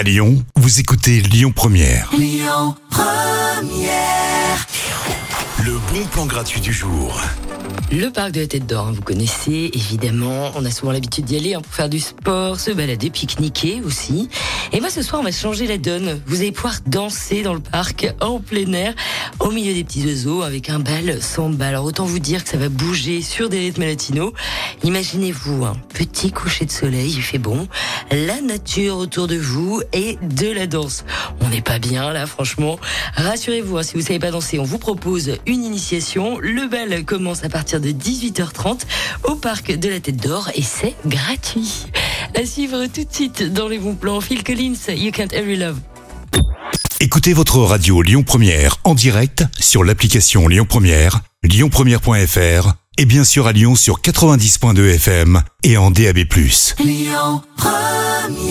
À Lyon, vous écoutez Lyon Première. Le bon plan gratuit du jour. Le parc de la Tête d'Or, hein, vous connaissez évidemment. On a souvent l'habitude d'y aller hein, pour faire du sport, se balader, pique-niquer aussi. Et moi ce soir, on va changer la donne. Vous allez pouvoir danser dans le parc en plein air, au milieu des petits oiseaux, avec un bal sans bal. Alors autant vous dire que ça va bouger sur des rythmes latinos. Imaginez-vous un petit coucher de soleil, il fait bon, la nature autour de vous et de la danse. On n'est pas bien là, franchement. Rassurez-vous, hein, si vous savez pas danser, on vous propose une initiation. Le bal commence à partir de 18h30 au parc de la Tête d'Or et c'est gratuit. À suivre tout de suite dans les bons plans. Phil Collins, You Can't Every Love. Écoutez votre radio Lyon Première en direct sur l'application Lyon Première, lyonpremière.fr et bien sûr à Lyon sur 90.2 FM et en DAB+. Lyon Première